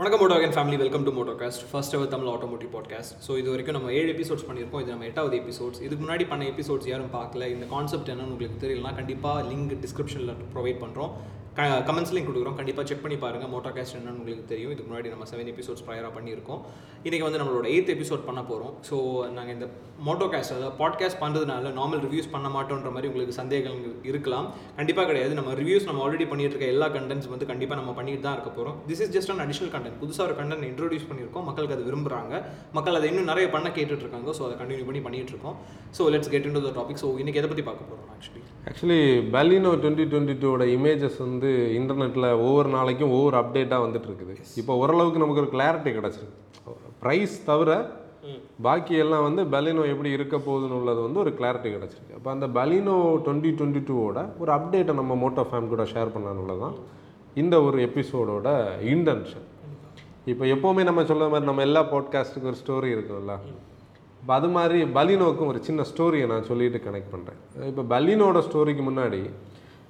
வணக்கம் மோட்டோகன் family welcome to Motocast first our Tamil automotive podcast so இது வரைக்கும் நம்ம ஏழு எபிசோட்ஸ் பண்ணியிருக்கோம். இது நம்ம எட்டாவது எபிசோட்ஸ் இதுக்கு முன்னாடி பண்ண எபிசோட்ஸ் யாரும் பார்க்கல. இந்த கான்செப்ட் என்னன்னு உங்களுக்கு தெரியலனா கண்டிப்பாக லிங்க் டிஸ்கிரிப்ஷனில் ப்ரொவைட் பண்ணுறோம் கமெண்ட்ஸ்லையும் கொடுக்குறோம். கண்டிப்பாக செக் பண்ணி பாருங்கள் கேஸ்ட் என்னன்னு உங்களுக்கு தெரியும். இதுக்கு முன்னாடி நம்ம செவன் எபிசோட்ஸ் ப்ரையராக பண்ணியிருக்கோம். இன்றைக்கி வந்து நம்மளோட எயித் எபிசோட் பண்ண போகிறோம் ஸோ நாங்கள் இந்த மோட்டோ கேஸ்ட் அதாவது பாட்காஸ்ட் பண்ணுறதுனால நார்மல் ரிவ்யூஸ் பண்ண மாட்டோன்ற மாதிரி உங்களுக்கு சந்தேகங்கள் இருக்கலாம். கண்டிப்பாக கிடையாது. நம்ம ரிவ்யூஸ் நம்ம ஆல்ரெடி பண்ணிட்டு இருக்க எல்லா கண்டென்ட்ஸ் வந்து கண்டிப்பாக நம்ம பண்ணிட்டு தான் இருக்க போகிறோம் this is just an additional content புதுசாக ஒரு கண்டென்ட் இன்ட்ரோடியூஸ் பண்ணியிருக்கோம். மக்களுக்கு அது விரும்புகிறாங்க மக்கள் அதை இன்னும் நிறைய பண்ண கேட்டுட்டுருக்காங்க. ஸோ அதை கண்டினியூ பண்ணி பண்ணிகிட்டு இருக்கோம் so let's get into the topic so இன்றைக்கி எதை பற்றி பார்க்க போகிறோம் actually actually Baleno twenty twenty டூவோட இமேஜஸ் வந்து இன்டர்நெட்டில் ஒவ்வொரு நாளைக்கும் ஒவ்வொரு அப்டேட்டாக வந்துட்டு இருக்குது இப்போ ஓரளவுக்கு நமக்கு ஒரு கிளாரிட்டி கிடச்சிருக்கு. ப்ரைஸ் தவிர பாக்கி எல்லாம் வந்து பலினோ எப்படி இருக்க போகுதுன்னு உள்ளது வந்து ஒரு கிளாரிட்டி கிடச்சிருக்கு. அப்போ அந்த பலினோ டுவெண்ட்டி டுவெண்ட்டி டூவோட ஒரு அப்டேட்டை நம்ம மோட்டோ ஃபேம் கூட ஷேர் பண்ணணுள்ள தான் இந்த ஒரு எபிசோடோட இன்டென்ஷன் இப்போ எப்போவுமே நம்ம சொல்ல மாதிரி நம்ம எல்லா பாட்காஸ்ட்டுக்கும் ஒரு ஸ்டோரி இருக்கும்ல. இப்போ அது மாதிரி பலினோக்கும் ஒரு சின்ன ஸ்டோரியை நான் சொல்லிட்டு கனெக்ட் பண்ணுறேன் இப்போ பலினோட ஸ்டோரிக்கு முன்னாடி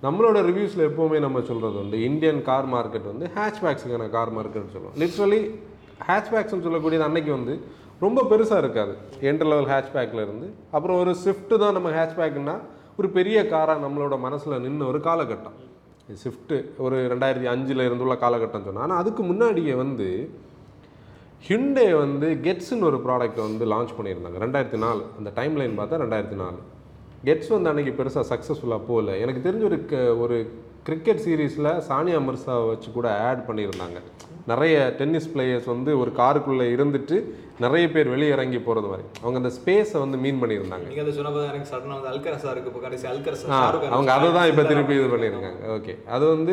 நம்மளோட ரிவ்யூஸில் எப்போவுமே நம்ம சொல்கிறது வந்து இந்தியன் கார் மார்க்கெட் வந்து ஹேட்ச்பேக்ஸுக்கான கார் மார்க்கெட்னு சொல்லுவோம். லிட்ரலி ஹேட்ச்பேக்ஸ்னு சொல்லக்கூடியது அன்னைக்கு வந்து ரொம்ப பெருசாக இருக்காது. என்ட்ரு லெவல் ஹேட்ச்பேக்கில் இருந்து அப்புறம் ஒரு ஸ்விஃப்ட்டு தான் நம்ம ஹேட்ச்பேக்குன்னா ஒரு பெரிய காராக நம்மளோட மனசில் நின்று ஒரு காலகட்டம். ஸ்விஃப்ட்டு ஒரு ரெண்டாயிரத்தி அஞ்சில் இருந்துள்ள காலகட்டம் சொன்னால் ஆனால் அதுக்கு முன்னாடியே வந்து ஹிண்டே வந்து கெட்ஸுன்னு ஒரு ப்ராடக்ட் வந்து லான்ச் பண்ணியிருந்தாங்க. ரெண்டாயிரத்தி நாலு. அந்த டைம் லைன் பார்த்தா ரெண்டாயிரத்தி நாலு. கெட்ஸ் வந்து அன்றைக்கி பெருசாக சக்ஸஸ்ஃபுல்லாக போகல. எனக்கு தெரிஞ்ச ஒரு க- ஒரு கிரிக்கெட் சீரீஸில் சானியா மிர்சா வச்சு கூட ஆட் பண்ணியிருந்தாங்க. நிறைய டென்னிஸ் பிளேயர்ஸ் வந்து ஒரு காருக்குள்ளே இருந்துட்டு நிறைய பேர் வெளியே இறங்கி போகிறது மாதிரி அவங்க அந்த ஸ்பேஸை வந்து மீன் பண்ணியிருந்தாங்க. நீங்கள் அதை சொன்னபோது எனக்கு சடனாக வந்து அல்கரசா இருக்கு. இப்போ கடைசி அல்கரசா அவங்க அதை தான் இப்போ திருப்பி இது பண்ணியிருக்காங்க. ஓகே அது வந்து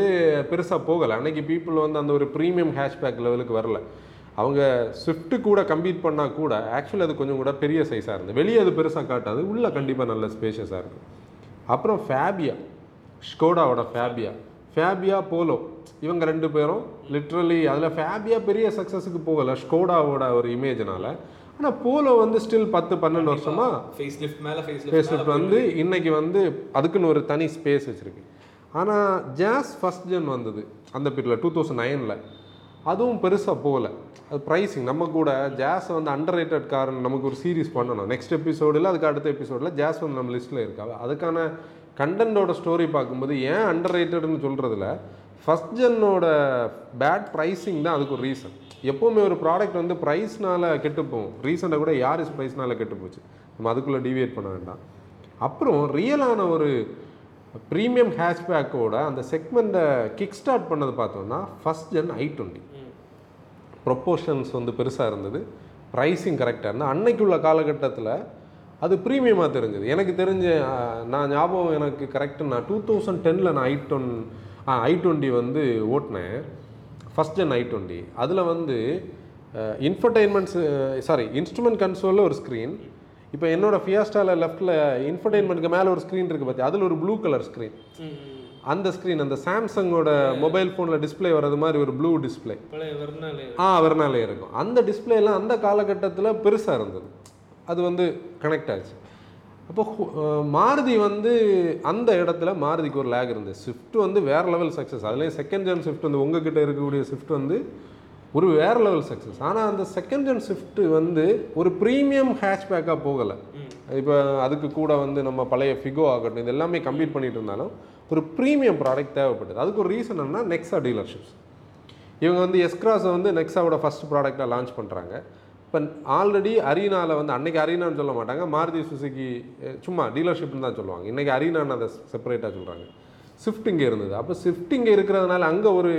பெருசாக போகலை. அன்னைக்கு பீப்புள் வந்து அந்த ஒரு ப்ரீமியம் ஹேஷ்பேக் லெவலுக்கு வரல. அவங்க ஸ்விஃப்ட் கூட கம்பீட் பண்ணால் கூட ஆக்சுவலி அது கொஞ்சம் கூட பெரிய சைஸாக இருந்தது வெளியே அது பெருசாக காட்டாது உள்ளே கண்டிப்பாக நல்ல ஸ்பேஷியஸாக இருக்கும். அப்புறம் ஃபேபியா ஸ்கோடாவோட ஃபேபியா ஃபேபியா போலோ இவங்க ரெண்டு பேரும் லிட்ரலி அதில் ஃபேபியா பெரிய சக்ஸஸுக்கு போகலை ஸ்கோடாவோட ஒரு இமேஜ்னால ஆனால் போலோ வந்து ஸ்டில் பத்து பன்னெண்டு வருஷமா ஃபேஸ் லிஃப்ட் மேலே ஃபேஸ் லிஃப்ட் வந்து இன்னைக்கு வந்து அதுக்குன்னு ஒரு தனி ஸ்பேஸ் வச்சுருக்கு. ஆனால் ஜாஸ் ஃபஸ்ட் ஜென் வந்தது அந்த பீரியடில் டூ தௌசண்ட் நைனில் அதுவும் பெருசாக போகல. அது ப்ரைஸிங் நம்ம கூட ஜாஸ் வந்து அண்டர் ரேட்டட் காரன் நமக்கு ஒரு சீரீஸ் பண்ணணும். நெக்ஸ்ட் எபிசோடில் அதுக்கு அடுத்த எபிசோடில் ஜாஸ் வந்து நம்ம லிஸ்ட்டில் இருக்காது அதுக்கான கண்டென்ட்டோட ஸ்டோரி பார்க்கும்போது ஏன் அண்டர் ரேட்டட்னு சொல்கிறதுல ஃபஸ்ட் ஜென்னோட பேட் ப்ரைஸிங் தான் அதுக்கு ஒரு ரீசன் எப்போவுமே ஒரு ப்ராடக்ட் வந்து ப்ரைஸ்னால் கெட்டு போகும். ரீசெண்டாக கூட யாரிஸ் ப்ரைஸ்னால் கெட்டு போச்சு? நம்ம அதுக்குள்ளே டிவியேட் பண்ண வேண்டாம். அப்புறம் ரியலான ஒரு ப்ரீமியம் ஹேஷ்பேக்கோட அந்த செக்மெண்ட்டை கிக் ஸ்டார்ட் பண்ணது பார்த்தோம்னா first gen I twenty proportions வந்து பெருசாக இருந்தது. ப்ரைஸிங் கரெக்டாக இருந்தது. அன்னைக்குள்ள காலகட்டத்தில் அது ப்ரீமியமாக தெரிஞ்சது. எனக்கு தெரிஞ்ச நான் ஞாபகம் எனக்கு கரெக்டு நான் டூ தௌசண்ட் டெனில் நான் ஐ டொன் ஐ டுவெண்ட்டி வந்து ஓட்டினேன். ஃபஸ்ட் ஜென் ஐ டுவெண்ட்டி அதில் வந்து இன்ஃபர்டைன்மெண்ட்ஸ் சாரி இன்ஸ்ட்ருமெண்ட் கன்சோலில் ஒரு ஸ்க்ரீன் இப்போ என்னோடய ஃபியாஸ்டாவில் லெஃப்ட்டில் இன்ஃபர்டைன்மெண்ட்டுக்கு மேலே ஒரு ஸ்க்ரீன் இருக்குது பார்த்தி அதில் ஒரு ப்ளூ கலர் ஸ்க்ரீன் அந்த ஸ்க்ரீன் அந்த சாம்சங்கோட மொபைல் ஃபோனில் டிஸ்ப்ளே வர்றது மாதிரி ஒரு ப்ளூ டிஸ்ப்ளே ஆ வரனாலே இருக்கும். அந்த டிஸ்பிளேலாம் அந்த காலகட்டத்தில் பெருசாக இருந்தது. அது வந்து கனெக்ட் ஆச்சு. அப்போ மாருதி வந்து அந்த இடத்துல மாருதிக்கு ஒரு லேக் இருந்தது. ஸ்விஃப்ட் வந்து வேற லெவல் சக்ஸஸ் அதுலேயும் செகண்ட் ஜென் ஸ்விஃப்ட் வந்து உங்ககிட்ட இருக்கக்கூடிய ஸ்விஃப்ட் வந்து ஒரு வேற லெவல் சக்ஸஸ் ஆனால் அந்த செகண்ட் ஜென் ஸ்விஃப்ட் வந்து ஒரு ப்ரீமியம் ஹேஷ்பேக்காக போகலை. இப்போ அதுக்கு கூட வந்து நம்ம பழைய ஃபிகோ ஆகட்டும் இது எல்லாமே கம்பீட் பண்ணிட்டு இருந்தாலும் ஒரு ப்ரீமியம் ப்ராடக்ட் தேவைப்பட்டது. அதுக்கு ஒரு ரீசன் என்னன்னா நெக்ஸா டீலர்ஷிப்ஸ் இவங்க வந்து எஸ்க்ராஸை வந்து நெக்ஸாவோட ஃபர்ஸ்ட் ப்ராடக்டாக லான்ச் பண்ணுறாங்க இப்போ ஆல்ரெடி அரீனாவில் வந்து அன்றைக்கி அரீனான்னு சொல்ல மாட்டாங்க. மாருதி சுசுகி சும்மா டீலர்ஷிப்னு தான் சொல்லுவாங்க. இன்றைக்கி அரீனான்னு அதை செப்பரேட்டாக சொல்கிறாங்க ஸ்விஃப்ட் இங்கே இருந்தது. அப்போ ஸ்விஃப்ட் இங்கே இருக்கிறதுனால அங்கே ஒரு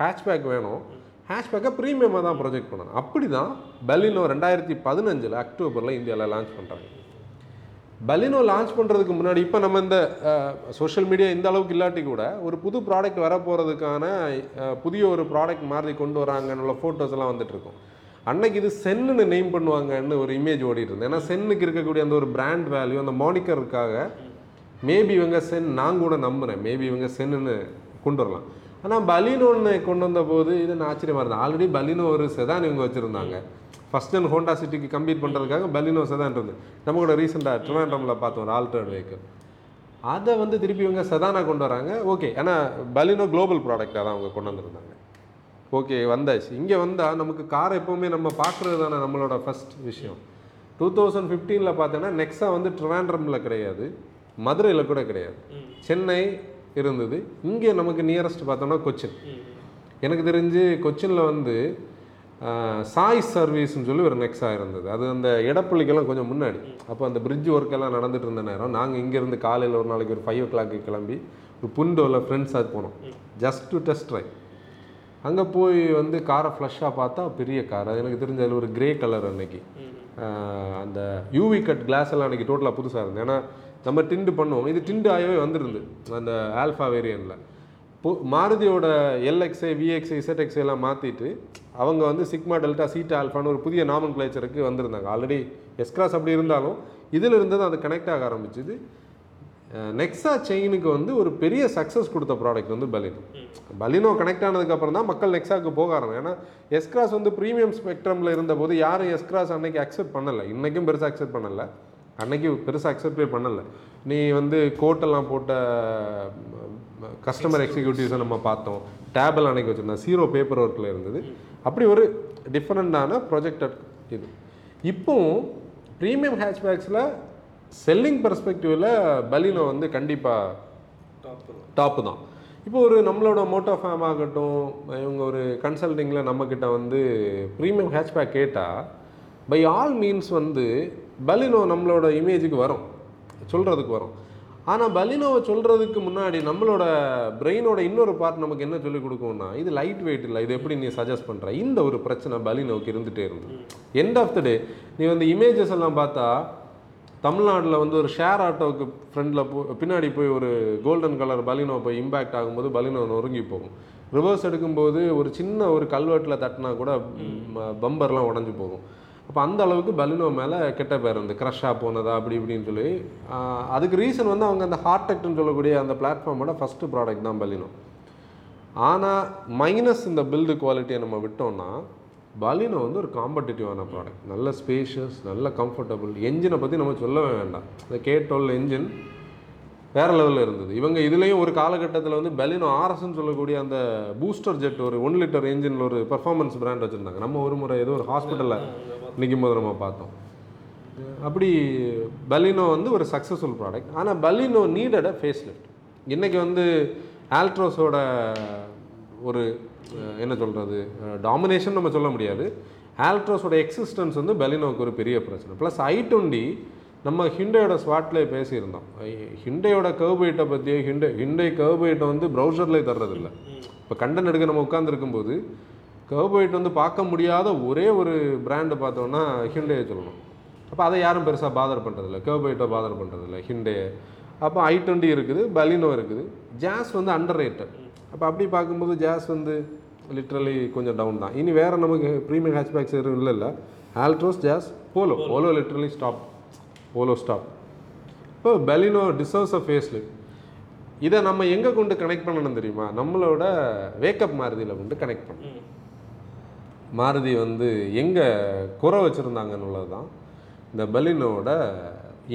ஹேஷ்பேக் வேணும். ஹேஷ்பேக்கை ப்ரீமியமாக தான் ப்ரொஜெக்ட் பண்ணணும். அப்படி தான் பெலினோ ரெண்டாயிரத்தி பதினஞ்சில் அக்டோபரில் இந்தியாவில் லான்ச் பண்ணுறாங்க பலினோ லான்ச் பண்ணுறதுக்கு முன்னாடி இப்போ நம்ம இந்த சோஷியல் மீடியா இந்த அளவுக்கு இல்லாட்டி கூட ஒரு புது ப்ராடக்ட் வரப்போகிறதுக்கான போகிறதுக்கான புதிய ஒரு ப்ராடக்ட் மாதிரி கொண்டு வராங்கன்னு ஃபோட்டோஸ் எல்லாம் வந்துட்டு அன்னைக்கு இது சென்னுன்னு நெய்ம் பண்ணுவாங்கன்னு ஒரு இமேஜ் ஓடிட்டு இருந்தது. ஏன்னா சென்னுக்கு இருக்கக்கூடிய அந்த ஒரு பிராண்ட் வேல்யூ அந்த மானிக்கருக்காக மேபி இவங்க சென் நான் கூட நம்புகிறேன் மேபி இவங்க சென்னுன்னு கொண்டு வரலாம். ஆனால் பலினோன்னு கொண்டு வந்த போது இது நான் ஆச்சரியமாக இருந்தது ஆல்ரெடி பலினோ ஒரு செதான் இவங்க வச்சுருந்தாங்க. ஃபர்ஸ்ட் அண்ட் ஹோண்டா சிட்டிக்கு கம்பீட் பண்ணுறதுக்காக பலினோ செதான் இருந்தது நம்ம கூட ரீசெண்டாக ட்ரிவாண்ட்ரமில் பார்த்தோம் ஒரு ஆல்டர்ட் வெஹிக்கிள் அதை வந்து திருப்பி இவங்க செதானா கொண்டு வராங்க. ஓகே ஏன்னா பலினோ குளோபல் ப்ராடக்டாக தான் அவங்க கொண்டு வந்திருந்தாங்க. ஓகே வந்தாச்சு. இங்கே வந்தால் நமக்கு கார் எப்போவுமே நம்ம பார்க்குறது தானே நம்மளோட ஃபர்ஸ்ட் விஷயம். டூ தௌசண்ட் ஃபிஃப்டீனில் பார்த்தோன்னா நெக்ஸா வந்து ட்ரிவாண்ட்ரமில் கிடையாது. மதுரையில் கூட கிடையாது. சென்னை இருந்தது. இங்கே நமக்கு நியரஸ்ட் பார்த்தோன்னா கொச்சின். எனக்கு தெரிஞ்சு கொச்சினில் வந்து சாய் சர்வீஸ்னு சொல்லி ஒரு நெக்ஸா இருந்தது. அது அந்த இடப்பள்ளிக்கெல்லாம் கொஞ்சம் முன்னாடி. அப்போ அந்த பிரிட்ஜ் ஒர்க் எல்லாம் நடந்துட்டு இருந்த நேரம் நாங்கள் இங்கேருந்து காலையில் ஒரு நாளைக்கு ஒரு ஃபைவ் ஓ கிளாக்கு கிளம்பி ஒரு புண்டோவில் ஃப்ரெண்ட்ஸாக போனோம். ஜஸ்ட் டு டெஸ்ட் ட்ரைவ் அங்கே போய் வந்து காரை ஃப்ளஷ்ஷாக பார்த்தா பெரிய கார் அது எனக்கு தெரிஞ்ச அதில் ஒரு கிரே கலர் அன்னைக்கு. அந்த யூவி கட் கிளாஸ் எல்லாம் அன்னைக்கு டோட்டலாக புதுசாக இருந்தது. ஏன்னா நம்ம டிண்டு பண்ணுவோம். இது டிண்டு ஆகவே வந்துருந்து அந்த ஆல்ஃபா வேரியனில் மாருதியோட எல்எக்ஸ்ஐ விஎக்ஸ்ஐ இசட்எக்ஸ்ஐ எல்லாம் மாற்றிட்டு அவங்க வந்து சிக்மா டெல்டா சீட்டா ஆல்ஃபான்னு ஒரு புதிய நாமன் கிளேச்சருக்கு வந்திருந்தாங்க ஆல்ரெடி எஸ்கிராஸ் அப்படி இருந்தாலும் இதில் இருந்தது அது கனெக்ட் ஆக ஆரம்பிச்சுது. நெக்ஸா செயினுக்கு வந்து ஒரு பெரிய சக்ஸஸ் கொடுத்த ப்ராடக்ட் வந்து பலினோ பலினோ கனெக்ட் ஆனதுக்கப்புறம் தான் மக்கள் நெக்ஸாக்கு போக ஆரம்பம் ஏன்னா எஸ்கிராஸ் வந்து ப்ரீமியம் ஸ்பெக்ட்ரமில் இருந்தபோது யாரும் எஸ்கிராஸ் அன்னைக்கு அக்செப்ட் பண்ணலை. இன்றைக்கும் பெருசாக அக்செப்ட் பண்ணலை. அன்னைக்கு பெருசாக அக்செப்டே பண்ணலை. நீ வந்து கோட்டெல்லாம் போட்ட கஸ்டமர் எக்ஸிக்யூட்டிவ்ஸை நம்ம பார்த்தோம். டேபிள் அணைக்க வச்சுருந்தோம். சீரோ பேப்பர் ஒர்க்கில் இருந்தது. அப்படி ஒரு டிஃப்ரெண்ட்டான ப்ரொஜெக்ட் இது. இப்போவும் ப்ரீமியம் ஹேட்ச்பேக்ஸில் செல்லிங் பெர்ஸ்பெக்டிவில் பலினோ வந்து கண்டிப்பாக டாப்பு தான். இப்போ ஒரு நம்மளோட மோட்டோ ஃபேம் ஆகட்டும் இவங்க ஒரு கன்சல்டிங்கில் நம்மக்கிட்ட வந்து ப்ரீமியம் ஹேட்ச்பேக் கேட்டால் பை ஆல் மீன்ஸ் வந்து பலினோ நம்மளோட இமேஜுக்கு வரும். சொல்கிறதுக்கு வரும். ஆனால் பலினோவை சொல்கிறதுக்கு முன்னாடி நம்மளோட பிரெயினோட இன்னொரு பார்ட் நமக்கு என்ன சொல்லிக் கொடுக்கும்னா இது லைட் வெயிட் இல்லை இது எப்படி நீ சஜஸ்ட் பண்ணுற இந்த ஒரு பிரச்சனை பலினோவுக்கு இருந்துகிட்டே இருந்தது. எண்ட் ஆஃப் த டே நீ வந்து இமேஜஸ் எல்லாம் பார்த்தா தமிழ்நாட்டில் வந்து ஒரு ஷேர் ஆட்டோவுக்கு ஃப்ரண்டில் போ பின்னாடி போய் ஒரு கோல்டன் கலர் பலினோ போய் இம்பேக்ட் ஆகும்போது பலினோ நொறுங்கி போகும். ரிவர்ஸ் எடுக்கும்போது ஒரு சின்ன ஒரு கல்வெட்டில் தட்டினா கூட பம்பர்லாம் உடஞ்சி போகும். அப்போ அந்த அளவுக்கு பலினோ மேலே கெட்ட பேர் வந்து க்ரஷ்ஷாக போனதா அப்படி இப்படின்னு சொல்லி அதுக்கு ரீசன் வந்து அவங்க அந்த ஹார்டெக்ட்னு சொல்லக்கூடிய அந்த பிளாட்ஃபார்மோட ஃபஸ்ட்டு ப்ராடக்ட் தான் பலினோ. ஆனால் மைனஸ் இந்த பில்டு குவாலிட்டியை நம்ம விட்டோம்னா பலினோ வந்து ஒரு காம்படிட்டிவான ப்ராடக்ட் நல்ல ஸ்பேஷியஸ் நல்ல கம்ஃபர்டபுள் என்ஜினை பற்றி நம்ம சொல்லவே வேண்டாம். இந்த கே டுவெல் என்ஜின் வேற லெவலில் இருந்தது. இவங்க இதுலேயும் ஒரு காலகட்டத்தில் வந்து பெலினோ ஆர்எஸ்ன்னு சொல்லக்கூடிய அந்த பூஸ்டர் ஜெட் ஒரு ஒன் லிட்டர் என்ஜினில் ஒரு பெர்ஃபார்மன்ஸ் பிராண்ட் வச்சுருந்தாங்க. நம்ம ஒரு முறை ஏதோ ஒரு ஹாஸ்பிட்டலில் நிற்கும் போது நம்ம பார்த்தோம். அப்படி பலினோ வந்து ஒரு சக்ஸஸ்ஃபுல் ப்ராடக்ட் ஆனால் பலினோ நீடட் ஃபேஸ் லிஃப்ட் இன்றைக்கி வந்து ஆல்ட்ரோஸோட ஒரு என்ன சொல்கிறது டாமினேஷன் நம்ம சொல்ல முடியாது. ஆல்ட்ரோஸோட எக்ஸிஸ்டன்ஸ் வந்து பெலினோவுக்கு ஒரு பெரிய பிரச்சனை. ப்ளஸ் ஐ டுவெண்ட்டி நம்ம ஹிண்டையோட ஸ்வாட்லேயே பேசியிருந்தோம். ஹிண்டையோட கர்பைட்டை பற்றியோ ஹிண்டை ஹிண்டை கர்பைட்டை வந்து ப்ரௌசர்லேயே தர்றதில்ல. இப்போ கண்டன் எடுக்க நம்ம உட்காந்துருக்கும்போது கர்பைட் வந்து பார்க்க முடியாத ஒரே ஒரு பிராண்டை பார்த்தோம்னா ஹிண்டையை சொல்லணும். அப்போ அதை யாரும் பெருசாக பாதர் பண்ணுறதில்ல கர்பைட்டை பாதர் பண்ணுறதில்ல ஹிண்டே அப்போ ஐ டுவெண்ட்டி இருக்குது பலினோ இருக்குது. ஜாஸ் வந்து அண்டர் ரேட்டட் அப்போ அப்படி பார்க்கும்போது ஜாஸ் வந்து லிட்ரலி கொஞ்சம் டவுன் தான். இனி வேறு நமக்கு ப்ரீமியம் ஹேட்ச்பேக்ஸ் எதுவும் இல்லை இல்லை Altroz Jazz Polo Polo literally stop Polo stop இப்போ பெலினோ டிசர்வ்ஸ் அ ஃபேஸ் இதை நம்ம எங்கே கொண்டு கனெக்ட் பண்ணணும் தெரியுமா? நம்மளோட வேக்கப் மாருதியில் கொண்டு கனெக்ட் பண்ணணும். மாருதி வந்து எங்கே குறை வச்சுருந்தாங்கன்னு உள்ளது தான் இந்த பலினோட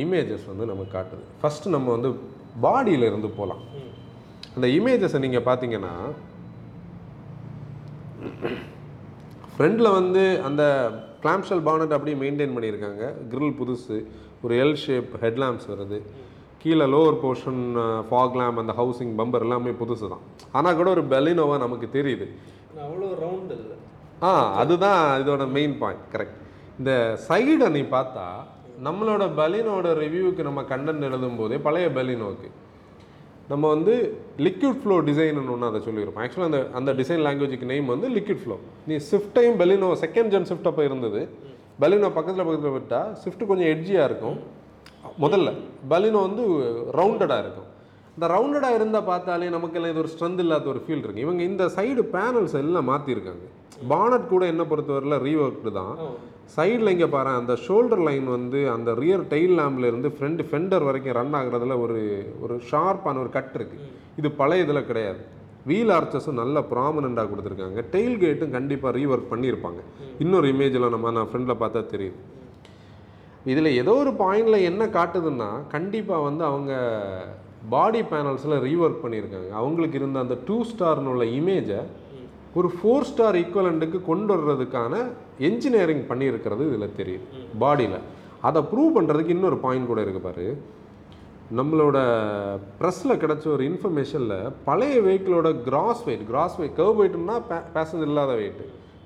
இமேஜஸ் வந்து நமக்கு காட்டுது. ஃபஸ்ட்டு நம்ம வந்து பாடியில் இருந்து போகலாம் அந்த இமேஜஸை நீங்கள் பார்த்தீங்கன்னா ஃப்ரண்டில் வந்து அந்த கிளாம்ஷல் பானட் அப்படியே மெயின்டைன் பண்ணியிருக்காங்க. கிரில் புதுசு ஒரு எல் ஷேப் ஹெட்லாம்ப்ஸ் வருது. கீழே லோவர் போர்ஷன் ஃபாக் லேம்ப் அந்த ஹவுசிங் பம்பர் எல்லாமே புதுசு தான் ஆனால் கூட ஒரு பெலினோவாக நமக்கு தெரியுது. அவ்வளோ ரவுண்டு இல்லை. ஆ அதுதான் இதோட மெயின் பாயிண்ட் கரெக்ட் இந்த சைடை நீ பார்த்தா நம்மளோட பலினோட ரிவ்யூவுக்கு நம்ம கண்டென்ட் எழுதும் போதே பழைய பலினோக்கு நம்ம வந்து லிக்விட் ஃப்ளோ டிசைன்னு ஒன்று அதை சொல்லியிருப்போம். ஆக்சுவலாக அந்த அந்த டிசைன் லாங்குவேஜுக்கு நேம் வந்து லிக்விட் ஃப்ளோ நீ ஸ்விஃப்டையும் பெலினோ செகண்ட் ஜென் ஸ்விஃப்ட் அப்போ இருந்தது. பலினோ பக்கத்தில் பக்கத்தில் விட்டால் ஸ்விஃப்ட் கொஞ்சம் எட்ஜியாக இருக்கும். முதல்ல பலினோ வந்து ரவுண்டடாக இருக்கும். இந்த ரவுண்டடாக இருந்தால் பார்த்தாலே நமக்கெல்லாம் இது ஒரு ஸ்ட்ரென்த் இல்லாத ஒரு ஃபீல் இருக்கு. இவங்க இந்த சைடு பேனல்ஸ் எல்லாம் மாற்றிருக்காங்க பானட் கூட என்ன பொறுத்தவரையில் ரீஒர்க்டு தான். சைடில் இங்கே பாரு அந்த ஷோல்டர் லைன் வந்து அந்த ரியர் டெயில் லேம்ப்ல இருந்து ஃப்ரண்ட் ஃபெண்டர் வரைக்கும் ரன் ஆகுறதுல ஒரு ஒரு ஷார்ப்பான ஒரு கட் இருக்கு. இது பழைய இதில் கிடையாது. வீல் ஆர்ச்சஸும் நல்ல ப்ராமினெண்ட்டாக கொடுத்துருக்காங்க. டெயில் கேட்டும் கண்டிப்பாக ரீஒர்க் பண்ணியிருப்பாங்க. இன்னொரு இமேஜில் நம்ம நான் ஃப்ரெண்டில் பார்த்தா தெரியுது. இதில் ஏதோ ஒரு பாயிண்டில் என்ன காட்டுதுன்னா கண்டிப்பாக வந்து அவங்க பாடி பேனல்ஸில் ரீஒர்க் பண்ணியிருக்காங்க. அவங்களுக்கு இருந்த அந்த டூ ஸ்டார்னு உள்ள இமேஜை ஒரு ஃபோர் ஸ்டார் ஈக்குவலண்ட்டுக்கு கொண்டு வர்றதுக்கான என்ஜினியரிங் பண்ணியிருக்கிறது இதில் தெரியுது பாடியில் அதை ப்ரூவ் பண்ணுறதுக்கு இன்னொரு பாயிண்ட் கூட இருக்குது பாரு. நம்மளோட ப்ரெஸ்ஸில் கிடச்ச ஒரு இன்ஃபர்மேஷனில் பழைய வெஹிக்கிளோட gross weight gross weight kerb வெயிட்னா passenger இல்லாத வெயிட்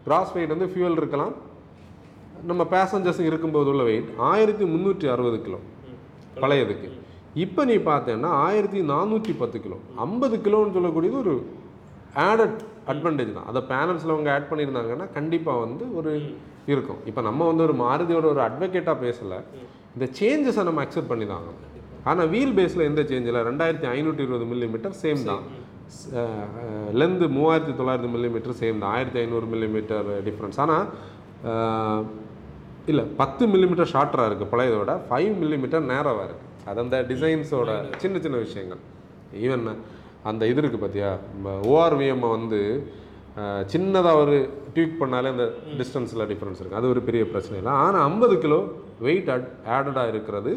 கிராஸ் வெயிட் வந்து ஃபியூவல் இருக்கலாம். நம்ம பேசஞ்சர்ஸ் இருக்கும்போது உள்ள வெயிட் ஆயிரத்தி முந்நூற்றி அறுபது கிலோ பழையதுக்கு. இப்போ நீ பார்த்தேன்னா ஆயிரத்தி நானூற்றி பத்து கிலோ. ஐம்பது கிலோன்னு சொல்லக்கூடியது ஒரு ஆடட் அட்வான்டேஜ் தான். அதை பேனல்ஸில் அவங்க ஆட் பண்ணியிருந்தாங்கன்னா கண்டிப்பாக வந்து ஒரு இருக்கும். இப்போ நம்ம வந்து ஒரு மாருதியோட ஒரு அட்வொகேட்டாக பேசலை. இந்த சேஞ்சஸை நம்ம அக்செப்ட் பண்ணி தான் ஆனால் வீல் பேஸில் எந்த சேஞ்ச் இல்லை. ரெண்டாயிரத்தி ஐநூற்றி இருபது மில்லிமீட்டர் சேம் தான். லென்த்து மூவாயிரத்தி தொள்ளாயிரத்து மில்லிமீட்டர் சேம் தான். ஆயிரத்தி ஐநூறு மில்லிமீட்டர் டிஃப்ரென்ஸ் ஆனால் இல்லை பத்து மில்லிமீட்டர் ஷார்ட்டராக இருக்குது பழையதோட. ஃபைவ் மில்லிமீட்டர் நேராக இருக்குது அது அந்த டிசைன்ஸோட சின்ன சின்ன விஷயங்கள். ஈவன் அந்த இது இருக்குது பார்த்தியா ஓஆர்விஎம்மை வந்து சின்னதாக ஒரு டியூக் பண்ணாலே அந்த டிஸ்டன்ஸில் டிஃப்ரென்ஸ் இருக்குது அது ஒரு பெரிய பிரச்சனை இல்லை. ஆனால் ஐம்பது கிலோ வெயிட் அட் ஆடடாக இருக்கிறது.